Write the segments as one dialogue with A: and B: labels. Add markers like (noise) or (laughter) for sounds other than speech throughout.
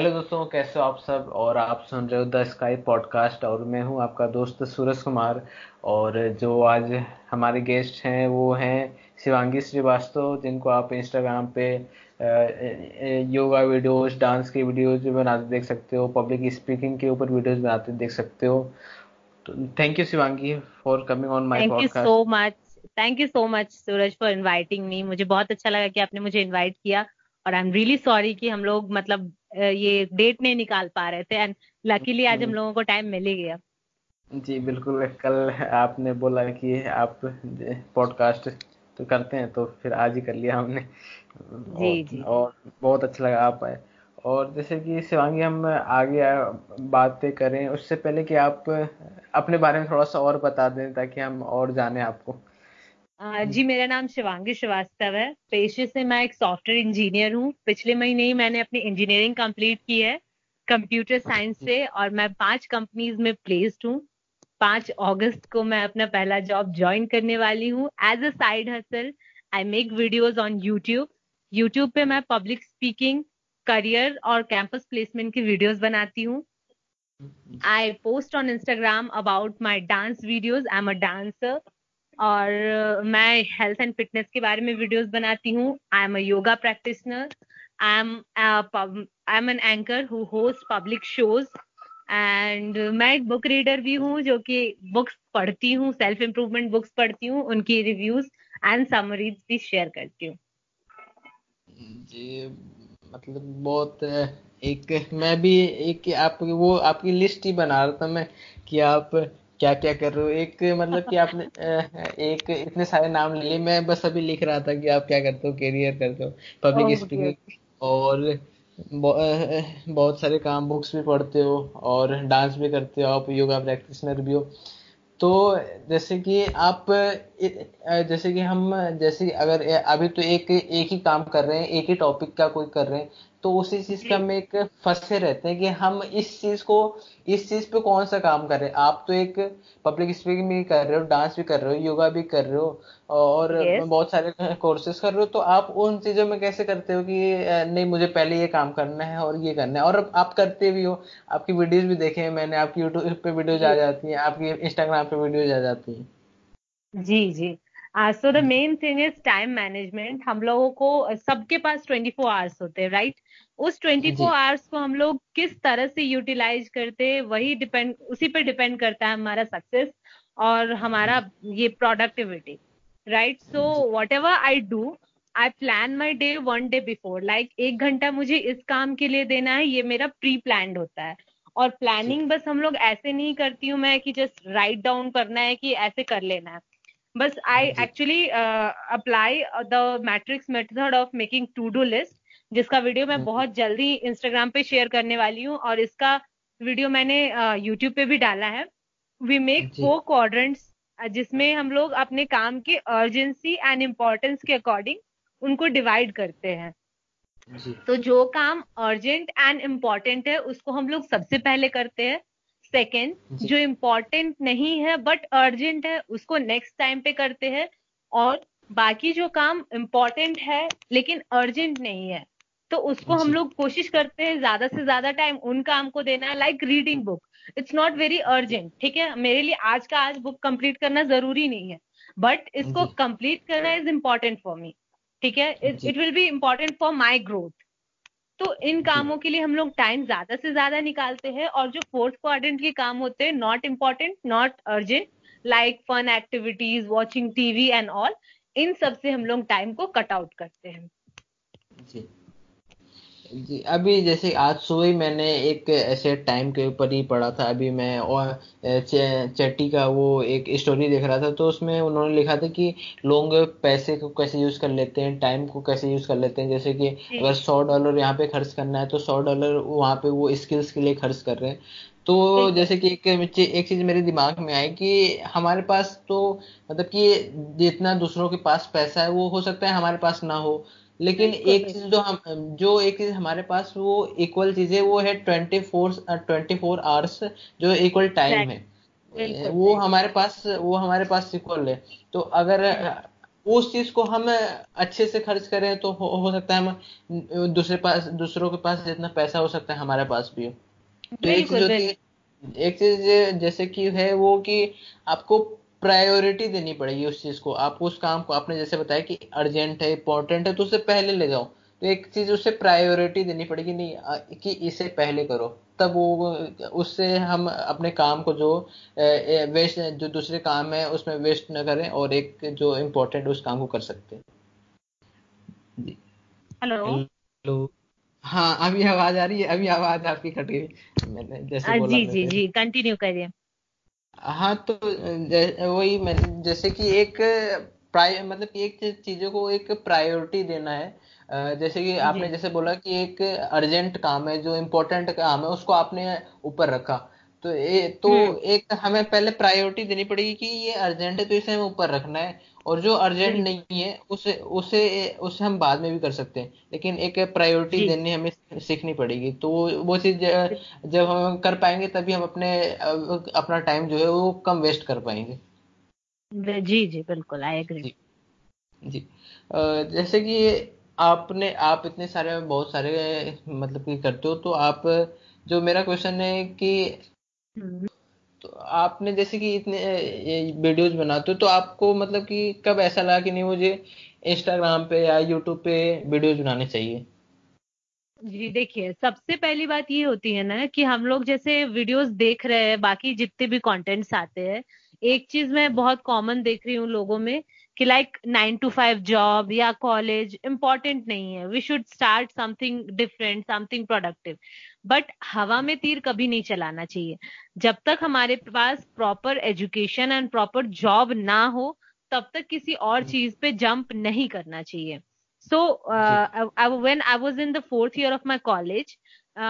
A: Hello दोस्तों कैसे हो आप सब? और आप सुन रहे हो द स्काई पॉडकास्ट और मैं हूँ आपका दोस्त सूरज कुमार। और जो आज हमारे गेस्ट हैं वो हैं शिवांगी श्रीवास्तव जिनको आप इंस्टाग्राम पे योगा वीडियोस डांस की वीडियोस भी बनाते देख सकते हो पब्लिक स्पीकिंग के ऊपर वीडियोस बनाते देख सकते हो। तो thank you Shivangi for coming on my
B: podcast thank you so much thank you so much Suraj for inviting me मुझे बहुत अच्छा लगा कि आपने मुझे इनवाइट किया। और आई एम रियली सॉरी कि हम लोग मतलब ये डेट नहीं निकाल पा रहे थे एंड लकीली आज हम हम्म। लोगों को टाइम मिल ही गया।
A: जी बिल्कुल कल आपने बोला कि आप पॉडकास्ट तो करते हैं तो फिर आज ही कर लिया हमने।
B: जी और, जी।
A: और बहुत अच्छा लगा आप आए। और जैसे कि शिवांगी हम आगे बातें करें उससे पहले कि आप अपने बारे में थोड़ा सा और बता दें ताकि हम और जाने आपको।
B: जी, मेरा नाम शिवांगी श्रीवास्तव है। पेशे से मैं एक सॉफ्टवेयर इंजीनियर हूँ। पिछले महीने ही मैंने अपनी इंजीनियरिंग कंप्लीट की है कंप्यूटर साइंस से और मैं पाँच कंपनीज़ में प्लेस्ड हूँ। पाँच अगस्त को मैं अपना पहला जॉब ज्वाइन करने वाली हूँ। As a side hustle I make videos on YouTube YouTube पे मैं पब्लिक स्पीकिंग करियर और कैंपस प्लेसमेंट की वीडियोस बनाती हूँ। I post on Instagram about my dance videos I am a dancer और मैं हेल्थ एंड फिटनेस के बारे में वीडियोस बनाती हूँ। I am a yoga practitioner I am I am an anchor who host public shows and मैं एक book reader भी हूँ जो कि बुक्स पढ़ती हूँ सेल्फ इम्प्रूवमेंट बुक्स पढ़ती हूँ, उनकी रिव्यूज़ एंड समरीज भी शेयर करती हूँ।
A: मतलब बहुत एक, मैं भी एक आपकी, वो आपकी लिस्ट ही बना रहा था मैं कि आप क्या क्या कर रहे हो? एक मतलब कि आपने एक इतने सारे नाम लिए मैं बस अभी लिख रहा था कि आप क्या करते हो करियर करते हो पब्लिक स्पीकिंग और बहुत सारे काम बुक्स भी पढ़ते हो और डांस भी करते हो आप योगा प्रैक्टिशनर भी हो। तो जैसे कि आप जैसे कि हम जैसे अगर अभी तो एक एक ही काम कर रहे हैं एक ही टॉपिक का कोई कर रहे हैं तो उसी चीज़ का हम एक फंसे रहते हैं कि हम इस चीज़ को इस चीज़ पे कौन सा काम कर रहे हैं? आप तो एक पब्लिक स्पीकिंग भी कर रहे हो डांस भी कर रहे हो योगा भी कर रहे हो और yes. बहुत सारे कोर्सेज कर रहे हो तो आप उन चीज़ों में कैसे करते हो कि नहीं मुझे पहले ये काम करना है और ये करना है? और आप करते भी हो आपकी वीडियोज़ भी देखे हैं मैंने आपकी यूट्यूब पे वीडियोज़ आ जाती है आपकी इंस्टाग्राम पे वीडियोज़ आ जाती है।
B: जी जी। So the main thing is time management हम लोगों को सबके पास 24 फोर आवर्स होते हैं राइट उस 24 फोर आवर्स को हम लोग किस तरह से यूटिलाइज करते हैं वही डिपेंड उसी पे डिपेंड करता है हमारा सक्सेस और हमारा ये productivity right so whatever I do I plan my day one day before like एक घंटा मुझे इस काम के लिए देना है ये मेरा प्री प्लान होता है। और प्लानिंग बस हम लोग ऐसे नहीं करती हूँ मैं कि जस्ट राइट डाउन करना है कि ऐसे कर लेना है। बस I actually apply the matrix method of making to do list जिसका वीडियो मैं बहुत जल्दी इंस्टाग्राम पे शेयर करने वाली हूँ और इसका वीडियो मैंने यूट्यूब uh, पे भी डाला है। वी मेक फोर क्वाड्रेंट्स जिसमें हम लोग अपने काम के अर्जेंसी एंड इम्पोर्टेंस के अकॉर्डिंग उनको डिवाइड करते हैं। तो जो काम अर्जेंट एंड इम्पोर्टेंट है उसको हम लोग सबसे पहले करते हैं। सेकेंड जो। इम्पोर्टेंट नहीं है बट अर्जेंट है उसको नेक्स्ट टाइम पे करते हैं। और बाकी जो काम इम्पोर्टेंट है लेकिन अर्जेंट नहीं है तो उसको हम लोग कोशिश करते हैं ज़्यादा से ज़्यादा टाइम उन काम को देना है like reading book it's not very urgent ठीक है? मेरे लिए आज का आज बुक कंप्लीट करना ज़रूरी नहीं है बट इसको कंप्लीट करना इज़ इम्पोर्टेंट फॉर मी ठीक है? It will be important for my growth तो इन कामों के लिए हम लोग टाइम ज़्यादा से ज़्यादा निकालते हैं और जो फोर्थ क्वाड्रेंट के काम होते हैं not important not urgent like fun activities watching TV and all इन सबसे हम लोग टाइम को कट आउट करते हैं।
A: जी। जी अभी जैसे आज सुबह ही मैंने एक ऐसे टाइम के ऊपर ही पढ़ा था। अभी मैं और चट्टी का वो एक स्टोरी देख रहा था तो उसमें उन्होंने लिखा था कि लोग पैसे को कैसे यूज़ कर लेते हैं टाइम को कैसे यूज़ कर लेते हैं। जैसे कि अगर सौ डॉलर यहाँ पे खर्च करना है तो सौ डॉलर वहाँ पे वो स्किल्स के लिए खर्च कर रहे हैं। तो जैसे कि एक एक चीज़ मेरे दिमाग में आई कि हमारे पास तो मतलब कि जितना दूसरों के पास पैसा है वो हो सकता है हमारे पास ना हो। लेकिन एक चीज़ जो हम जो एक चीज़ हमारे पास वो इक्वल चीज़ है वो है twenty four twenty four hours जो इक्वल टाइम है। वो हमारे पास वो हमारे पास इक्वल है। तो अगर उस चीज़ को हम अच्छे से खर्च करें तो हो, हो सकता है हम दूसरे पास दूसरों के पास जितना पैसा हो सकता है हमारे पास भी हो। तो एक चीज़ एक चीज़ जैसे कि है वो कि आपको प्रायोरिटी देनी पड़ेगी उस चीज़ को। आप उस काम को आपने जैसे बताया कि अर्जेंट है इंपॉर्टेंट है तो उससे पहले ले जाओ। तो एक चीज़ उससे प्रायोरिटी देनी पड़ेगी नहीं कि इसे पहले करो। तब वो उससे हम अपने काम को जो वेस्ट जो दूसरे काम है उसमें वेस्ट न करें और एक जो इम्पोर्टेंट उस काम को कर सकते हैं।
B: हेलो हेलो
A: हाँ अभी आवाज़ आ रही है अभी आवाज़ आपकी कट गई। मैंने जैसे बोला
B: जी जी जी कंटिन्यू करिए।
A: हाँ तो वही जैसे कि एक प्राय मतलब एक चीज़ों को एक प्रायोरिटी देना है। जैसे कि आपने जैसे बोला कि एक अर्जेंट काम है जो इम्पोर्टेंट काम है उसको आपने ऊपर रखा। तो ये तो हम्म। एक हमें पहले प्रायोरिटी देनी पड़ेगी कि ये अर्जेंट है तो इसे हमें ऊपर रखना है और जो अर्जेंट नहीं है उसे उसे उसे हम बाद में भी कर सकते हैं। लेकिन एक प्रायोरिटी देनी हमें सीखनी पड़ेगी। तो वो चीज़ जब हम कर पाएँगे तभी हम अपने अपना टाइम जो है वो कम वेस्ट कर पाएँगे।
B: जी जी बिल्कुल आई एग्री
A: जी, जी। जैसे कि आपने आप इतने सारे बहुत सारे मतलब कि करते हो तो आप जो मेरा क्वेश्चन है कि हम्म। तो आपने जैसे कि इतने वीडियोज़ बनाते हो तो आपको मतलब कि कब ऐसा लगा कि नहीं मुझे इंस्टाग्राम पे या यूट्यूब पे वीडियोज़ बनाने चाहिए?
B: जी, देखिए, सबसे पहली बात ये होती है ना कि हम लोग जैसे वीडियोस देख रहे हैं, बाकी जितने भी कंटेंट्स आते हैं, एक चीज़ मैं बहुत कॉमन देख रही हूँ लोगों में कि like nine to five job या कॉलेज इंपॉर्टेंट नहीं है। We should start something different something productive but हवा में तीर कभी नहीं चलाना चाहिए। जब तक हमारे पास proper education and proper job ना हो तब तक किसी और चीज़ पे जंप नहीं करना चाहिए। So when I was in the fourth year of my college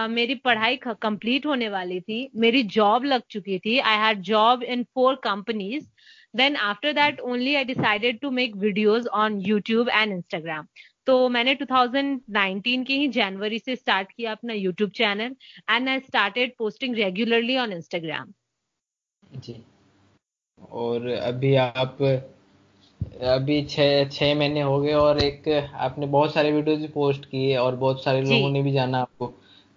B: मेरी पढ़ाई कंप्लीट होने वाली थी। मेरी जॉब लग चुकी थी। I had job in four companies then after that only i decided to make videos on youtube and instagram. तो मैंने 2019 के ही जनवरी से स्टार्ट किया अपना YouTube channel and I started posting regularly on Instagram
A: जी। और अभी आप अभी छह महीने हो गए और एक आपने बहुत सारे वीडियोज़ पोस्ट किए और बहुत सारे लोगों ने भी जाना आपको।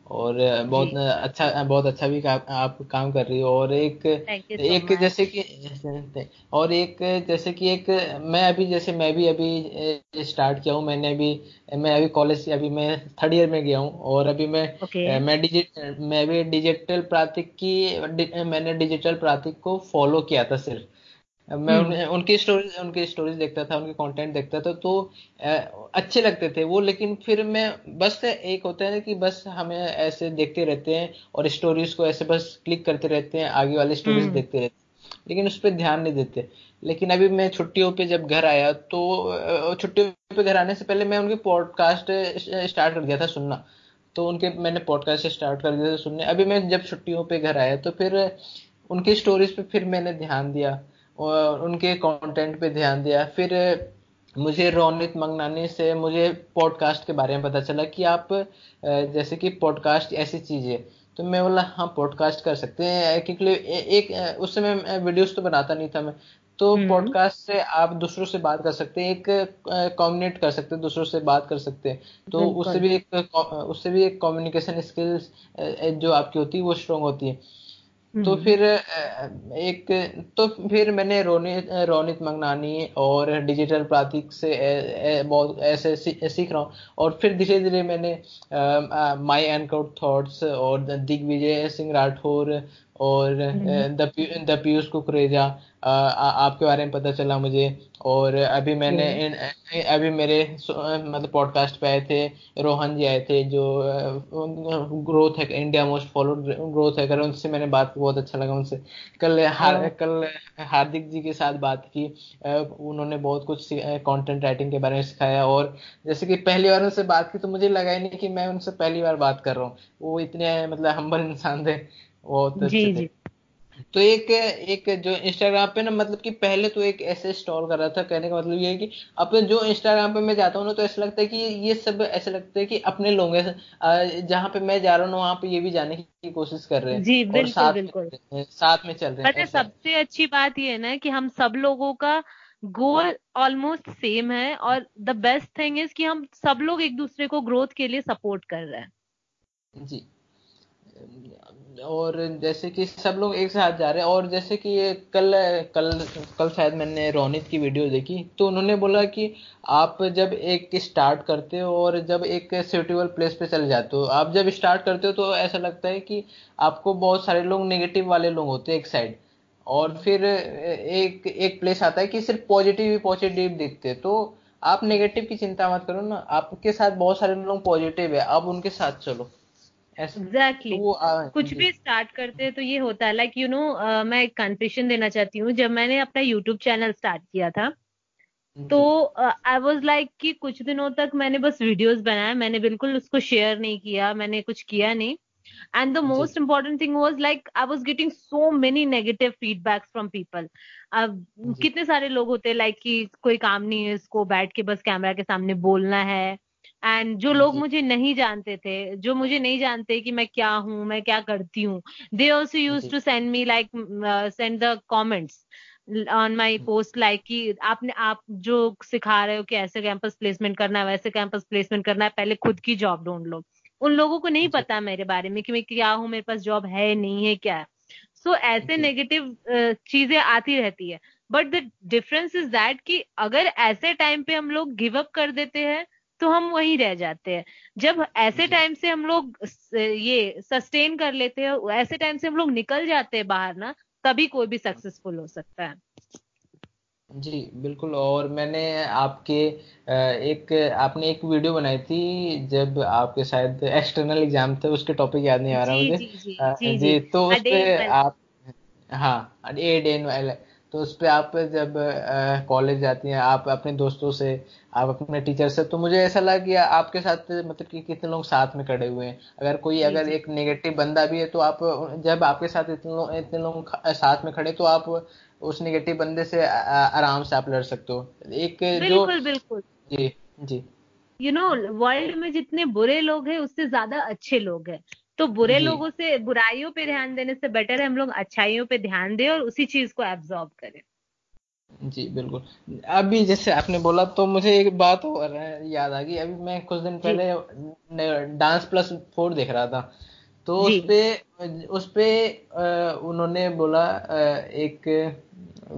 A: और बहुत अच्छा बहुत अच्छा भी का, आप काम कर रही हो। और एक so एक much. जैसे कि और एक जैसे कि एक मैं अभी जैसे मैं भी अभी स्टार्ट किया हूँ। मैंने अभी मैं अभी कॉलेज अभी मैं थर्ड ईयर में गया हूँ। और अभी मैं okay. मैं डिजिट मैं भी डिजिटल प्रातिक की मैंने डिजिटल प्रातिक को फॉलो किया था सिर्फ़। मैं उन, हम्म। उनकी स्टोरीज उनकी स्टोरीज देखता था उनके कंटेंट देखता था तो अच्छे लगते थे वो लेकिन फिर मैं बस एक होता है ना कि बस हमें ऐसे देखते रहते हैं और स्टोरीज को ऐसे बस क्लिक करते रहते हैं आगे वाली स्टोरीज हम्म। देखते रहते हैं। लेकिन उस पर ध्यान नहीं देते। लेकिन अभी मैं छुट्टियों पे जब घर आया तो छुट्टियों पे घर आने से पहले मैं उनके पॉडकास्ट स्टार्ट कर दिया था सुनना। तो उनके मैंने पॉडकास्ट स्टार्ट कर दिया था सुनने। अभी मैं जब छुट्टियों पे घर आया तो फिर उनकी स्टोरीज पे फिर मैंने ध्यान दिया। उनके कंटेंट पे ध्यान दिया। फिर मुझे रोनित मंगनानी से मुझे पॉडकास्ट के बारे में पता चला कि आप जैसे कि पॉडकास्ट ऐसी चीज़। है तो मैं बोला हाँ पॉडकास्ट कर सकते हैं। क्योंकि एक उस समय वीडियोस तो बनाता नहीं था मैं। तो पॉडकास्ट हम्म। से आप दूसरों से बात कर सकते हैं एक कम्युनिकेट कर सकते हैं दूसरों से बात कर सकते हैं। तो उससे भी एक उससे भी एक कम्युनिकेशन स्किल्स जो आपकी होती है वो स्ट्रांग होती है। तो हम्म। फिर एक तो फिर मैंने रोनित रोनित मंगनानी और डिजिटल प्रातिक से बहुत ऐसे सीख रहा हूँ और फिर धीरे धीरे मैंने माई एनकाउट थॉट्स और दिग्विजय सिंह राठौर और हम्म। द पीयूष कुकरेजा आपके बारे में पता चला मुझे। और अभी मैंने इन, अभी मेरे मतलब पॉडकास्ट पे आए थे रोहन जी आए थे जो ग्रोथ है इंडिया मोस्ट फॉलोड ग्रोथ है उनसे मैंने बात की बहुत अच्छा लगा उनसे। कल हार हाँ। कल हार्दिक जी के साथ बात की उन्होंने बहुत कुछ कंटेंट राइटिंग के बारे में सिखाया। और जैसे कि पहली बार उनसे बात की तो मुझे लगा ही नहीं कि मैं उनसे पहली बार बात कर रहा हूँ। वो इतने मतलब हम्बल इंसान थे। बहुत जी जी। तो एक एक जो इंस्टाग्राम पे ना मतलब कि पहले तो एक ऐसे स्टॉल कर रहा था कहने का मतलब ये है कि अपने जो इंस्टाग्राम पे मैं जाता हूँ ना तो ऐसा लगता है कि ये सब ऐसे लगता है कि अपने लोग जहाँ पे मैं जा रहा हूँ वहाँ पे ये भी जाने की कोशिश कर रहे हैं।
B: जी बिल्कुल साथ बिल्कुल।
A: साथ में चल रहे
B: हैं सबसे अच्छी बात ये है ना कि हम सब लोगों का गोल ऑलमोस्ट सेम है और द बेस्ट थिंग इज़ कि हम सब लोग एक दूसरे को ग्रोथ के लिए सपोर्ट कर रहे हैं।
A: जी। और जैसे कि सब लोग एक साथ जा रहे हैं, और जैसे कि ये कल कल कल शायद मैंने रोनित की वीडियो देखी तो उन्होंने बोला कि आप जब एक स्टार्ट करते हो और जब एक सूटेबल प्लेस पे चले जाते हो, आप जब स्टार्ट करते हो तो ऐसा लगता है कि आपको बहुत सारे लोग नेगेटिव वाले लोग होते हैं एक साइड और फिर एक एक प्लेस आता है कि सिर्फ़ पॉजिटिव ही पॉजिटिव दिखते तो आप नेगेटिव की चिंता मत करो ना, आपके साथ बहुत सारे लोग पॉजिटिव है आप उनके साथ चलो।
B: Exactly exactly. तो कुछ भी स्टार्ट करते हैं तो ये होता है। लाइक यू नो मैं एक कन्फेशन देना चाहती हूँ। जब मैंने अपना यूट्यूब चैनल स्टार्ट किया था तो आई वॉज़ लाइक कि कुछ दिनों तक मैंने बस वीडियोस बनाए। मैंने बिल्कुल उसको शेयर नहीं किया मैंने कुछ किया नहीं। And the most important thing was like I was getting so many negative feedbacks from people अब कितने सारे लोग होते हैं लाइक कि कोई काम नहीं है इसको बैठ के बस कैमरा के सामने बोलना है। एंड जो लोग मुझे नहीं जानते थे जो मुझे नहीं जानते कि मैं क्या हूँ मैं क्या करती हूँ they also use to send me like send the comments on my post like कि आपने आप जो सिखा रहे हो कि ऐसे कैंपस प्लेसमेंट करना है वैसे कैंपस प्लेसमेंट करना है पहले खुद की जॉब ढूंढ लो। उन लोगों को नहीं पता मेरे बारे में कि मैं क्या हूँ मेरे पास जॉब है नहीं है क्या है। सो so, ऐसे नेगेटिव uh, चीज़ें आती रहती है। But the difference is that कि अगर ऐसे टाइम पे हम लोग गिव अप कर देते हैं तो हम वहीं रह जाते हैं। जब ऐसे टाइम से हम लोग ये सस्टेन कर लेते हैं ऐसे टाइम से हम लोग निकल जाते हैं बाहर ना तभी कोई भी सक्सेसफुल हो सकता है।
A: जी बिल्कुल। और मैंने आपके एक आपने एक वीडियो बनाई थी जब आपके शायद एक्सटर्नल एग्ज़ाम थे उसके टॉपिक याद नहीं आ रहा मुझे। जी, जी, जी, जी, तो उस आप हाँ ए डे तो उस पर आप जब कॉलेज जाती हैं आप अपने दोस्तों से आप अपने टीचर से तो मुझे ऐसा लगा कि आपके साथ मतलब कि कितने लोग साथ में खड़े हुए हैं? अगर कोई अगर एक नेगेटिव बंदा भी है तो आप जब आपके साथ इतने लोग इतने लोग साथ में खड़े तो आप उस नेगेटिव बंदे से आराम से आप लड़ सकते हो।
B: एक बिल्कुल, जो बिल्कुल
A: जी जी।
B: यू नो वर्ल्ड में जितने बुरे लोग हैं उससे ज़्यादा अच्छे लोग हैं। तो बुरे लोगों से बुराइयों पे ध्यान देने से बेटर है हम लोग अच्छाइयों पे ध्यान दें और उसी चीज़ को एब्जॉर्ब करें।
A: जी बिल्कुल। अभी जैसे आपने बोला तो मुझे एक बात और याद आ गई। अभी मैं कुछ दिन पहले डांस प्लस फोर देख रहा था। तो उस पे उस उन्होंने बोला एक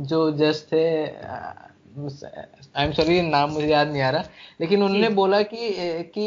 A: जो जज थे आई एम सॉरी नाम मुझे याद नहीं आ रहा। लेकिन उन्होंने बोला कि कि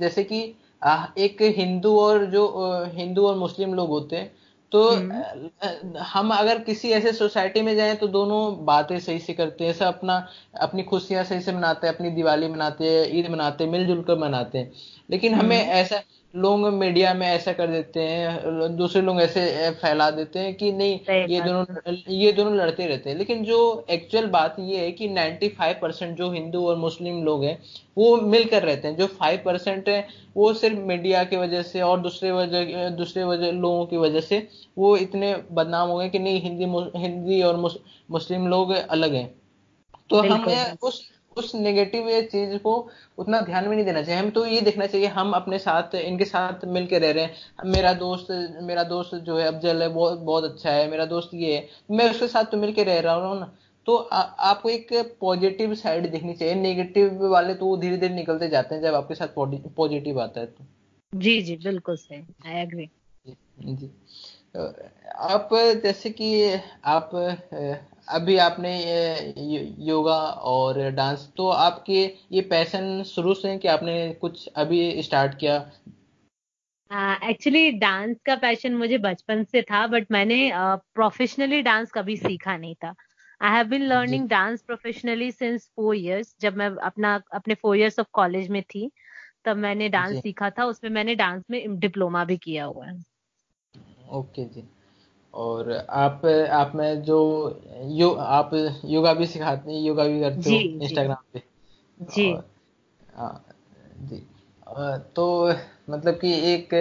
A: जैसे कि एक हिंदू और जो हिंदू और मुस्लिम लोग होते हैं तो हम्म। हम अगर किसी ऐसे सोसाइटी में जाएँ तो दोनों बातें सही से करते हैं ऐसा अपना अपनी खुशियाँ सही से मनाते हैं अपनी दिवाली मनाते हैं ईद मनाते हैं मिलजुल कर मनाते हैं लेकिन हमें हम्म। ऐसा लोग मीडिया में ऐसा कर देते हैं दूसरे लोग ऐसे फैला देते हैं कि नहीं ये दोनों ये दोनों लड़ते रहते हैं। लेकिन जो एक्चुअल बात ये है कि 95 परसेंट जो हिंदू और मुस्लिम लोग हैं वो मिलकर रहते हैं। जो 5 परसेंट है वो सिर्फ़ मीडिया की वजह से और दूसरे वजह दूसरे वजह लोगों की वजह से वो इतने बदनाम हो गए कि नहीं हिंदी हिंदी और मुस्लिम लोग अलग हैं। तो हमें उस उस नेगेटिव चीज़ को उतना ध्यान में नहीं देना चाहिए। हम तो ये देखना चाहिए हम अपने साथ इनके साथ मिलकर रह रहे हैं। मेरा दोस्त मेरा दोस्त जो है अफजल है बहुत बहुत अच्छा है। मेरा दोस्त ये है। मैं उसके साथ तो मिलकर रह रहा हूँ ना। तो आ, आपको एक पॉजिटिव साइड देखनी चाहिए। नेगेटिव वाले तो धीरे धीरे निकलते जाते हैं जब आपके साथ पॉजिटिव आता है तो।
B: जी जी बिल्कुल सही। आई एग्री
A: जी आप जैसे कि आप अभी आपने योगा और डांस तो आपके ये पैशन शुरू से है कि आपने कुछ अभी स्टार्ट किया?
B: एक्चुअली uh, डांस का पैशन मुझे बचपन से था बट मैंने प्रोफेशनली uh, डांस कभी सीखा नहीं था। I have been learning dance professionally since four years जब मैं अपना अपने फोर इयर्स ऑफ़ कॉलेज में थी तब मैंने डांस सीखा था उसमें मैंने डांस में डिप्लोमा भी किया हुआ है।
A: ओके जी। और आप आप में जो यो आप योगा भी सिखाते हैं योगा भी करते हो इंस्टाग्राम पे?
B: जी।
A: हाँ जी। तो मतलब कि एक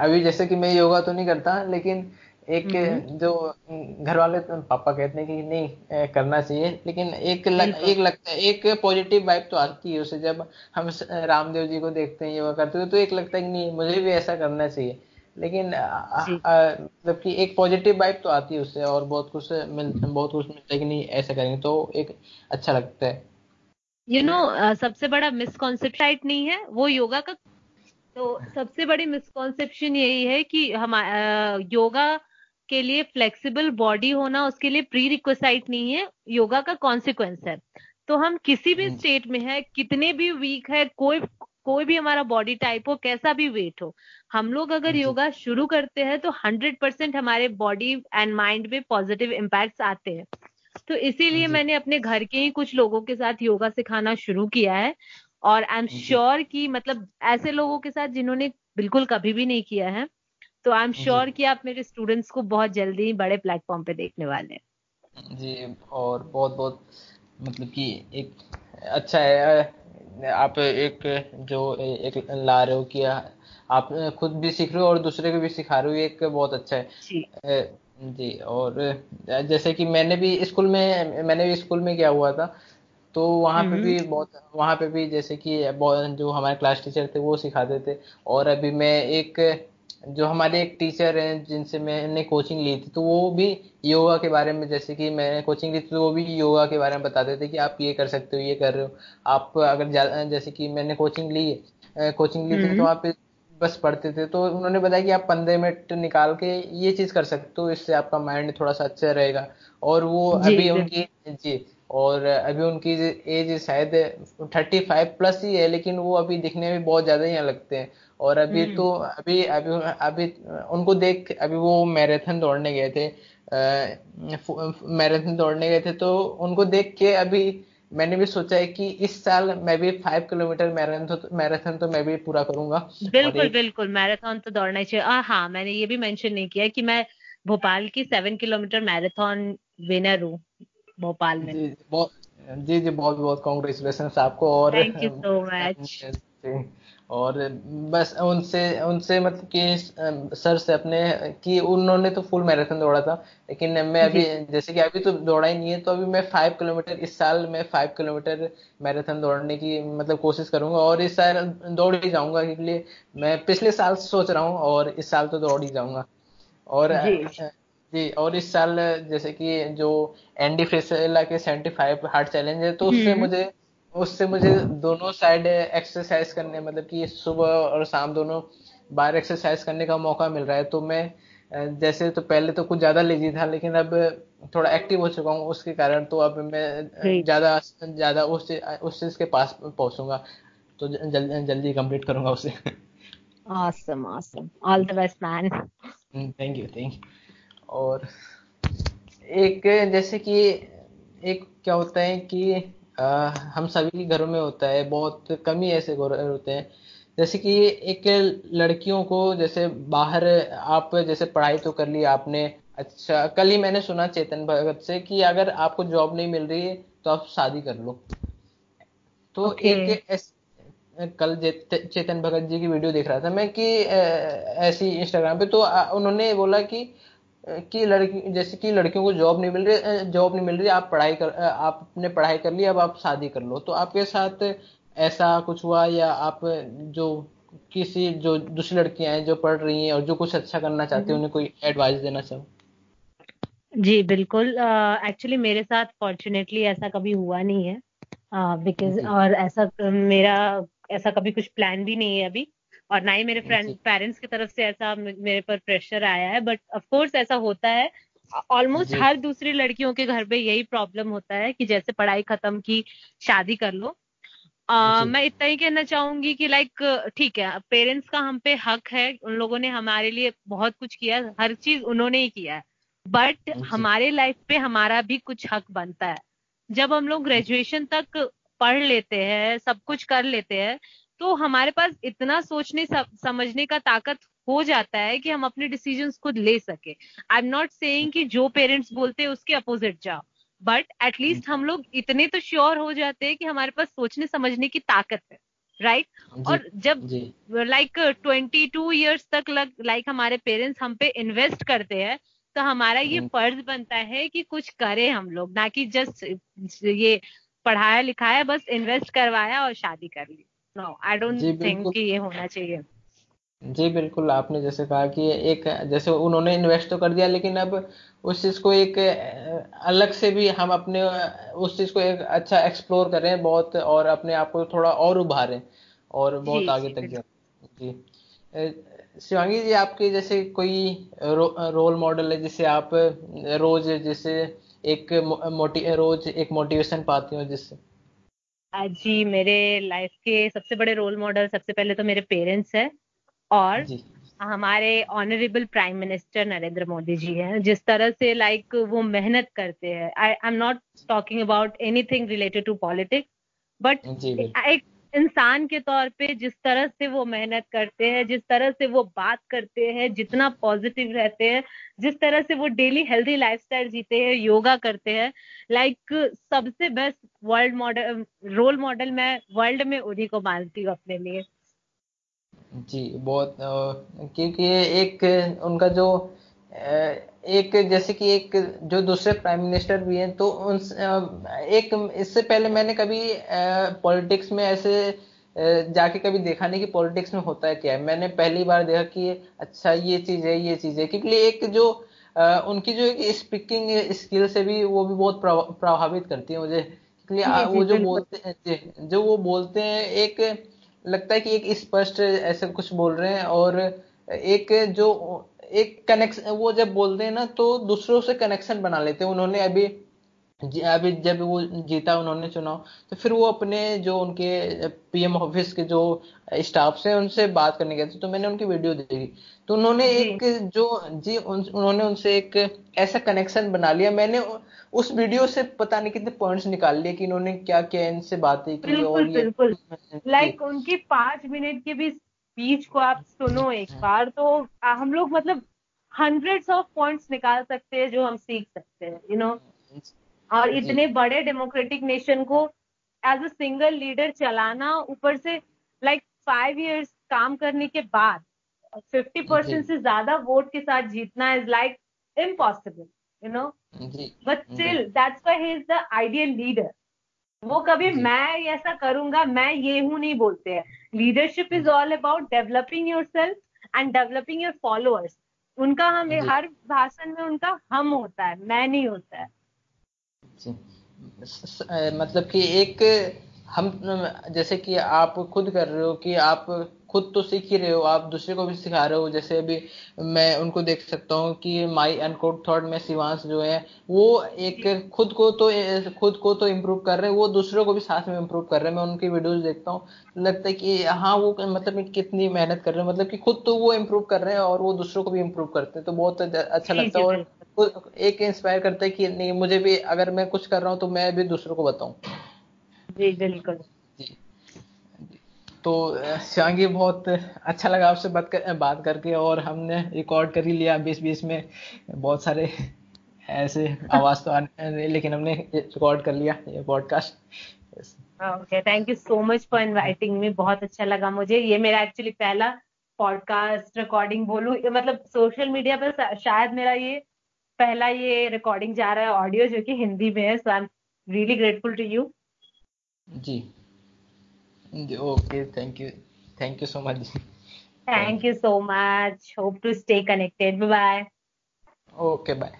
A: अभी जैसे कि मैं योगा तो नहीं करता लेकिन एक हम्म। जो घर वाले तो पापा कहते हैं कि नहीं करना चाहिए लेकिन एक लग, एक लगता है एक पॉजिटिव वाइब तो आती है उसे जब हम रामदेव जी को देखते हैं योगा करते हुए तो एक लगता है कि नहीं मुझे भी ऐसा करना चाहिए। लेकिन मतलब कि एक पॉजिटिव वाइब तो आती है उससे और बहुत कुछ मिल बहुत कुछ मिलता है कि नहीं ऐसा करेंगे तो एक अच्छा लगता है।
B: You you know know, uh, सबसे बड़ा मिसकॉन्सेप्ट नहीं है वो योगा का तो सबसे बड़ी मिसकॉन्सेप्शन यही है कि हम योगा के लिए फ्लेक्सिबल बॉडी होना उसके लिए प्री रिक्वेसाइट नहीं है योगा का कॉन्सिक्वेंस है। तो हम किसी भी स्टेट में है कितने भी वीक है कोई कोई भी हमारा बॉडी टाइप हो कैसा भी वेट हो हम लोग अगर योगा शुरू करते हैं तो हंड्रेड परसेंट हमारे बॉडी एंड माइंड में पॉजिटिव इम्पैक्ट आते हैं। तो इसीलिए मैंने अपने घर के ही कुछ लोगों के साथ योगा सिखाना शुरू किया है और आई एम श्योर कि मतलब ऐसे लोगों के साथ जिन्होंने बिल्कुल कभी भी नहीं किया है तो आई एम श्योर कि आप मेरे स्टूडेंट्स को बहुत जल्दी ही बड़े प्लेटफॉर्म पे देखने वाले
A: हैं। जी और बहुत बहुत मतलब कि एक अच्छा है आप एक जो एक ला रहे हो कि आप खुद भी सीख रहे हो और दूसरे को भी सिखा रहे हो एक बहुत अच्छा है। जी, जी और जैसे कि मैंने भी स्कूल में मैंने भी स्कूल में क्या हुआ था तो वहाँ पे भी बहुत वहाँ पे भी जैसे कि जो हमारे क्लास टीचर थे वो सिखाते थे और अभी मैं एक जो हमारे एक टीचर हैं जिनसे मैंने कोचिंग ली थी तो वो भी योगा के बारे में जैसे कि मैंने कोचिंग ली थी तो वो भी योगा के बारे में बताते थे कि आप ये कर सकते हो ये कर रहे हो। आप अगर जैसे कि मैंने कोचिंग ली कोचिंग ली थी तो आप बस पढ़ते थे तो उन्होंने बताया कि आप पंद्रह मिनट निकाल के ये चीज़ कर सकते हो इससे आपका माइंड थोड़ा सा अच्छा रहेगा। और वो अभी उनकी जी और अभी उनकी एज शायद थर्टी फाइव प्लस ही है लेकिन वो अभी दिखने में बहुत ज़्यादा ही लगते हैं। और अभी हम्म। तो अभी अभी अभी उनको देख अभी वो मैराथन दौड़ने गए थे मैराथन दौड़ने गए थे तो उनको देख के अभी मैंने भी सोचा है कि इस साल मैं भी फाइव किलोमीटर मैराथन मैराथन तो मैं भी पूरा करूँगा।
B: बिल्कुल बिल्कुल मैराथन तो दौड़ना चाहिए। और हाँ मैंने ये भी मेंशन नहीं किया कि मैं भोपाल की सेवन किलोमीटर मैराथन विनर हूँ भोपाल में।
A: जी जी बहुत बहुत कॉन्ग्रेचुलेशन आपको और
B: थैंक यू सो मच
A: और बस उनसे उनसे मतलब कि सर से अपने कि उन्होंने तो फुल मैराथन दौड़ा था लेकिन मैं अभी जैसे कि अभी तो दौड़ा ही नहीं है तो अभी मैं फाइव किलोमीटर इस साल मैं फाइव किलोमीटर मैराथन दौड़ने की मतलब कोशिश करूँगा और इस साल दौड़ ही जाऊँगा इसलिए मैं पिछले साल सोच रहा हूँ और इस साल तो दौड़ ही जाऊँगा। और जी। और इस साल जैसे कि जो एंडी फ्रेसेला के 75 हार्ट चैलेंज है तो उससे। मुझे उससे मुझे दोनों साइड एक्सरसाइज करने मतलब कि सुबह और शाम दोनों बाहर एक्सरसाइज करने का मौका मिल रहा है। तो मैं जैसे तो पहले तो कुछ ज़्यादा लेजी था लेकिन अब थोड़ा एक्टिव हो चुका हूँ उसके कारण तो अब मैं ज़्यादा ज़्यादा उस उस चीज़ के पास पहुंचूँगा। तो जल, जल्दी कंप्लीट करूँगा उसे।
B: Awesome awesome. All the best man.
A: Thank you thank और एक जैसे कि एक क्या होता है कि आ, हम सभी के घरों में होता है बहुत कम ही ऐसे घर होते हैं जैसे कि एक लड़कियों को जैसे बाहर आप जैसे पढ़ाई तो कर ली आपने अच्छा कल ही मैंने सुना चेतन भगत से कि अगर आपको जॉब नहीं मिल रही है तो आप शादी कर लो तो okay. एक ऐस, कल चेतन भगत जी की वीडियो देख रहा था मैं कि ऐसी इंस्टाग्राम पे तो उन्होंने बोला कि कि लड़की जैसे कि लड़कियों को जॉब नहीं मिल रही जॉब नहीं मिल रही आप पढ़ाई कर आपने पढ़ाई कर ली अब आप शादी कर लो। तो आपके साथ ऐसा कुछ हुआ या आप जो किसी जो दूसरी लड़कियाँ हैं जो पढ़ रही हैं और जो कुछ अच्छा करना चाहती हैं हम्म। उन्हें कोई एडवाइस देना चाहो?
B: जी बिल्कुल। एक्चुअली uh, मेरे साथ फॉर्चुनेटली ऐसा कभी हुआ नहीं है। बिकॉज़ uh, और ऐसा मेरा ऐसा कभी कुछ प्लान भी नहीं है अभी। और ना ही मेरे फ्रेंड पेरेंट्स की तरफ़ से ऐसा मेरे पर प्रेशर आया है बट ऑफ़ कोर्स ऐसा होता है। ऑलमोस्ट हर दूसरी लड़कियों के घर पे यही प्रॉब्लम होता है कि जैसे पढ़ाई खत्म की शादी कर लो। मैं इतना ही कहना चाहूँगी कि लाइक ठीक है पेरेंट्स का हम पे हक है उन लोगों ने हमारे लिए बहुत कुछ किया हर चीज़ उन्होंने ही किया है। बट हमारे लाइफ पे हमारा भी कुछ हक बनता है। जब हम लोग ग्रेजुएशन तक पढ़ लेते हैं सब कुछ कर लेते हैं तो हमारे पास इतना सोचने समझने का ताकत हो जाता है कि हम अपने डिसीज़न खुद ले सके। आई एम नॉट सेइंग कि जो पेरेंट्स बोलते हैं उसके अपोजिट जाओ। बट एटलीस्ट हम लोग इतने तो श्योर हो जाते हैं कि हमारे पास सोचने समझने की ताकत है राइट right? और जब लाइक ट्वेंटी टू ईयर्स तक लग लाइक like, हमारे पेरेंट्स हम पे इन्वेस्ट करते हैं तो हमारा ये हम्म। फ़र्ज़ बनता है कि कुछ करें हम लोग ना कि जस्ट ये पढ़ाया लिखाया बस इन्वेस्ट करवाया और शादी कर ली। नो आई डोंट थिंक कि ये होना चाहिए।
A: जी बिल्कुल आपने जैसे कहा कि एक जैसे उन्होंने इन्वेस्ट तो कर दिया लेकिन अब उस चीज़ को एक अलग से भी हम अपने उस चीज़ को एक अच्छा एक्सप्लोर करें बहुत और अपने आप को थोड़ा और उभारें और बहुत आगे तक जाए। जी। शिवांगी जी आपके जैसे कोई रो, रोल मॉडल है जिसे आप रोज जैसे एक मोटी रोज एक मोटिवेशन पाती हो जिससे?
B: जी मेरे लाइफ के सबसे बड़े रोल मॉडल सबसे पहले तो मेरे पेरेंट्स है और हमारे honourable prime minister Narendra Modi ji हैं। जिस तरह से लाइक like, वो मेहनत करते हैं। I I am not talking about anything related to politics but एक इंसान के तौर पे जिस तरह से वो मेहनत करते हैं जिस तरह से वो बात करते हैं जितना पॉजिटिव रहते हैं जिस तरह से वो डेली हेल्दी लाइफस्टाइल जीते हैं योगा करते हैं लाइक like, सबसे best world model role model मैं वर्ल्ड में उन्हीं को मानती हूँ अपने लिए।
A: जी बहुत क्योंकि एक उनका जो एक जैसे कि एक जो दूसरे प्राइम मिनिस्टर भी हैं तो उन एक इससे पहले मैंने कभी पॉलिटिक्स में ऐसे जाके कभी देखा नहीं कि पॉलिटिक्स में होता है क्या है। मैंने पहली बार देखा कि अच्छा ये चीज़ है ये चीज़ है। क्योंकि एक जो उनकी जो एक स्पीकिंग स्किल से भी वो भी बहुत प्रभावित करती है मुझे। क्योंकि वो जो बोलते हैं जो वो बोलते हैं एक लगता है कि एक स्पष्ट ऐसे कुछ बोल रहे हैं और एक जो एक कनेक्शन वो जब बोलते हैं ना तो दूसरों से कनेक्शन बना लेते हैं। उन्होंने अभी अभी जब वो जीता उन्होंने चुनाव तो फिर वो अपने जो उनके पीएम ऑफ़िस के जो स्टाफ से उनसे बात करने गए थे तो मैंने उनकी वीडियो देखी। तो उन्होंने एक जो जी उन, उन्होंने उनसे एक ऐसा कनेक्शन बना लिया। मैंने उस वीडियो से पता नहीं कितने पॉइंट्स निकाल लिए कि इन्होंने क्या क्या इनसे बातें की
B: और बिल्कुल लाइक उनकी पाँच मिनट की भी स्पीच को आप सुनो एक बार तो हम लोग मतलब हंड्रेड्स ऑफ़ पॉइंट्स निकाल सकते हैं जो हम सीख सकते हैं यू नो और इतने बड़े डेमोक्रेटिक नेशन को एज अ सिंगल लीडर चलाना ऊपर से लाइक फाइव इयर्स काम करने के बाद फिफ्टी परसेंट से ज़्यादा वोट के साथ जीतना is like impossible you know but still that's why he is the ideal leader वो कभी मैं ऐसा करूँगा मैं ये हूँ नहीं बोलते हैं। Leadership is all about developing yourself and developing your followers उनका हम हर भाषण में उनका हम होता है मैं नहीं होता है।
A: मतलब कि एक हम जैसे कि आप खुद कर रहे हो कि आप खुद तो सीख ही रहे हो आप दूसरे को भी सिखा रहे हो। जैसे अभी मैं उनको देख सकता हूँ कि माई अनकोड थॉट में शिवांश जो है वो एक खुद को तो खुद को तो इम्प्रूव कर रहे हैं वो दूसरों को भी साथ में इम्प्रूव कर रहे हैं। मैं उनकी वीडियोज़ देखता हूँ लगता है कि हाँ वो मतलब कितनी मेहनत कर रहे हैं। मतलब कि खुद तो वो इम्प्रूव कर रहे हैं और वो दूसरों को भी इम्प्रूव करते हैं। तो बहुत अच्छा लगता है और एक इंस्पायर करता है कि नहीं मुझे भी अगर मैं कुछ कर रहा हूँ तो मैं भी दूसरों को बताऊँ।
B: जी बिल्कुल।
A: तो शिवांगी बहुत अच्छा लगा आपसे बात कर, बात करके और हमने रिकॉर्ड कर ही लिया बीच बीच में बहुत सारे ऐसे (laughs) आवाज़ तो आने लेकिन हमने रिकॉर्ड कर लिया ये podcast
B: okay thank you so much for inviting me बहुत अच्छा लगा मुझे। ये मेरा एक्चुअली पहला पॉडकास्ट रिकॉर्डिंग बोलूँ। मतलब सोशल मीडिया पर शायद मेरा ये पहला ये रिकॉर्डिंग जा रहा है ऑडियो जो कि हिंदी में है so I am really grateful to you
A: ji. Okay, thank you. Thank you so much.
B: Thank you so much. Hope to stay connected. Bye bye.
A: Okay, bye.